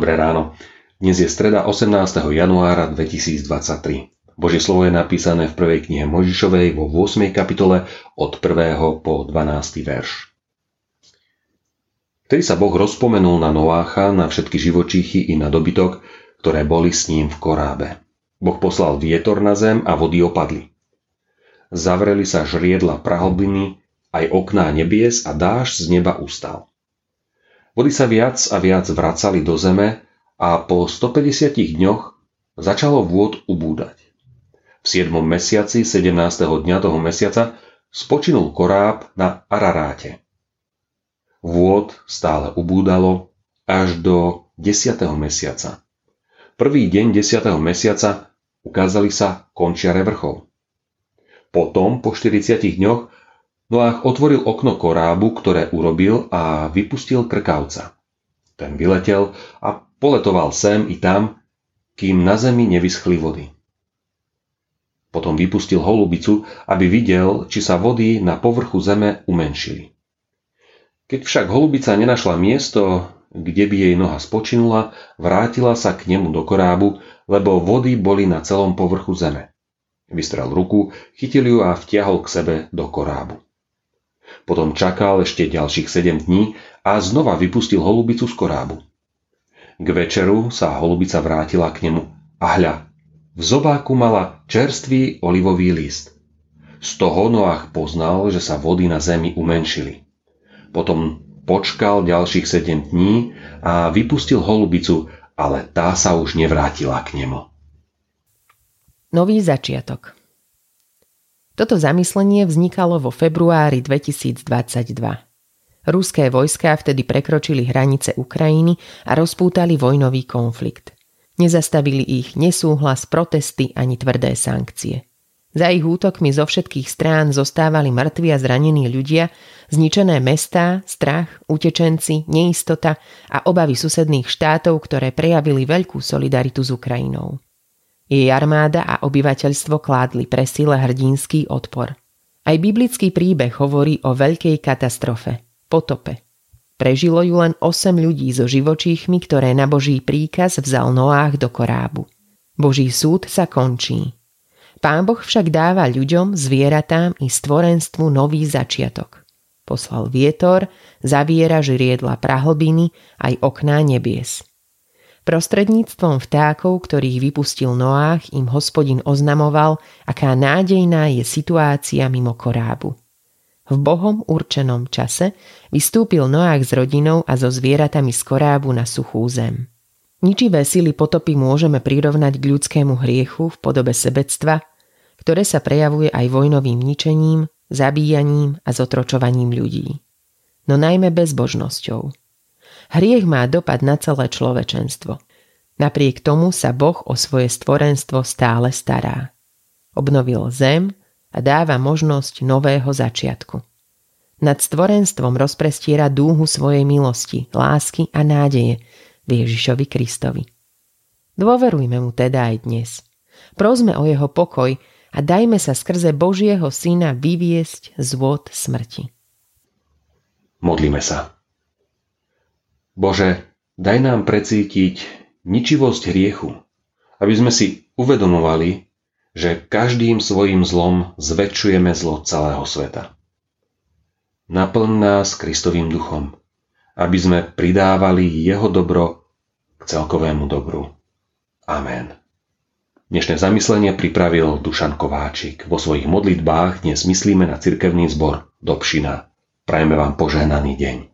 Dnes je streda 18. januára 2023. Božie slovo je napísané v prvej knihe Možišovej vo 8. kapitole od 1. po 12. verš. Vtedy sa Boh rozpomenul na Noácha, na všetky živočíchy i na dobytok, ktoré boli s ním v korábe. Boh poslal vietor na zem a vody opadli. Zavreli sa žriedla prahlbiny, aj okná nebies a dáž z neba ustal. Vody sa viac a viac vracali do zeme a po 150 dňoch začalo vôd ubúdať. V 7. mesiaci 17. dňa toho mesiaca spočinul koráb na Araráte. Vôd stále ubúdalo až do 10. mesiaca. Prvý deň 10. mesiaca ukázali sa končiare vrchov. Potom, po 40 dňoch, Noách otvoril okno korábu, ktoré urobil a vypustil krkavca. Ten vyletel a poletoval sem i tam, kým na zemi nevyschli vody. Potom vypustil holubicu, aby videl, či sa vody na povrchu zeme umenšili. Keď však holubica nenašla miesto, kde by jej noha spočinula, vrátila sa k nemu do korábu, lebo vody boli na celom povrchu zeme. Vystrel ruku, chytil ju a vtiahol k sebe do korábu. Potom čakal ešte ďalších 7 dní a znova vypustil holubicu z korábu. K večeru sa holubica vrátila k nemu a hľa, v zobáku mala čerstvý olivový list. Z toho Noach poznal, že sa vody na zemi umenšili. Potom počkal ďalších 7 dní a vypustil holubicu, ale tá sa už nevrátila k nemu. Nový začiatok toto zamyslenie vznikalo vo februári 2022. Ruské vojská vtedy prekročili hranice Ukrajiny a rozpútali vojnový konflikt. Nezastavili ich nesúhlas, protesty ani tvrdé sankcie. Za ich útokmi zo všetkých strán zostávali mŕtvi a zranení ľudia, zničené mestá, strach, utečenci, neistota a obavy susedných štátov, ktoré prejavili veľkú solidaritu s Ukrajinou. Jej armáda a obyvateľstvo kládli presile hrdinský odpor. Aj biblický príbeh hovorí o veľkej katastrofe, potope. Prežilo ju len 8 ľudí so živočíchmi, ktoré na Boží príkaz vzal Noách do korábu. Boží súd sa končí. Pán Boh však dáva ľuďom, zvieratám i stvorenstvu nový začiatok. Poslal vietor, zaviera žriedla prahlbiny aj okná nebies – Prostredníctvom vtákov, ktorých vypustil Noách, im hospodin oznamoval, aká nádejná je situácia mimo korábu. V Bohom určenom čase vystúpil Noách s rodinou a so zvieratami z korábu na suchú zem. Ničivé sily potopy môžeme prirovnať k ľudskému hriechu v podobe sebectva, ktoré sa prejavuje aj vojnovým ničením, zabíjaním a zotročovaním ľudí. No najmä bezbožnosťou – Hriech má dopad na celé človečenstvo. Napriek tomu sa Boh o svoje stvorenstvo stále stará. Obnovil zem a dáva možnosť nového začiatku. Nad stvorenstvom rozprestiera dúhu svojej milosti, lásky a nádeje v Ježišovi Kristovi. Dôverujme mu teda aj dnes. Prosme o jeho pokoj a dajme sa skrze Božieho Syna vyviesť z vôd smrti. Modlíme sa. Bože, daj nám precítiť ničivosť hriechu, aby sme si uvedomovali, že každým svojim zlom zväčšujeme zlo celého sveta. Naplň nás Kristovým duchom, aby sme pridávali jeho dobro k celkovému dobru. Amen. Dnešné zamyslenie pripravil Dušan Kováčik. Vo svojich modlitbách dnes myslíme na cirkevný zbor Dobšina. Prajeme vám požehnaný deň.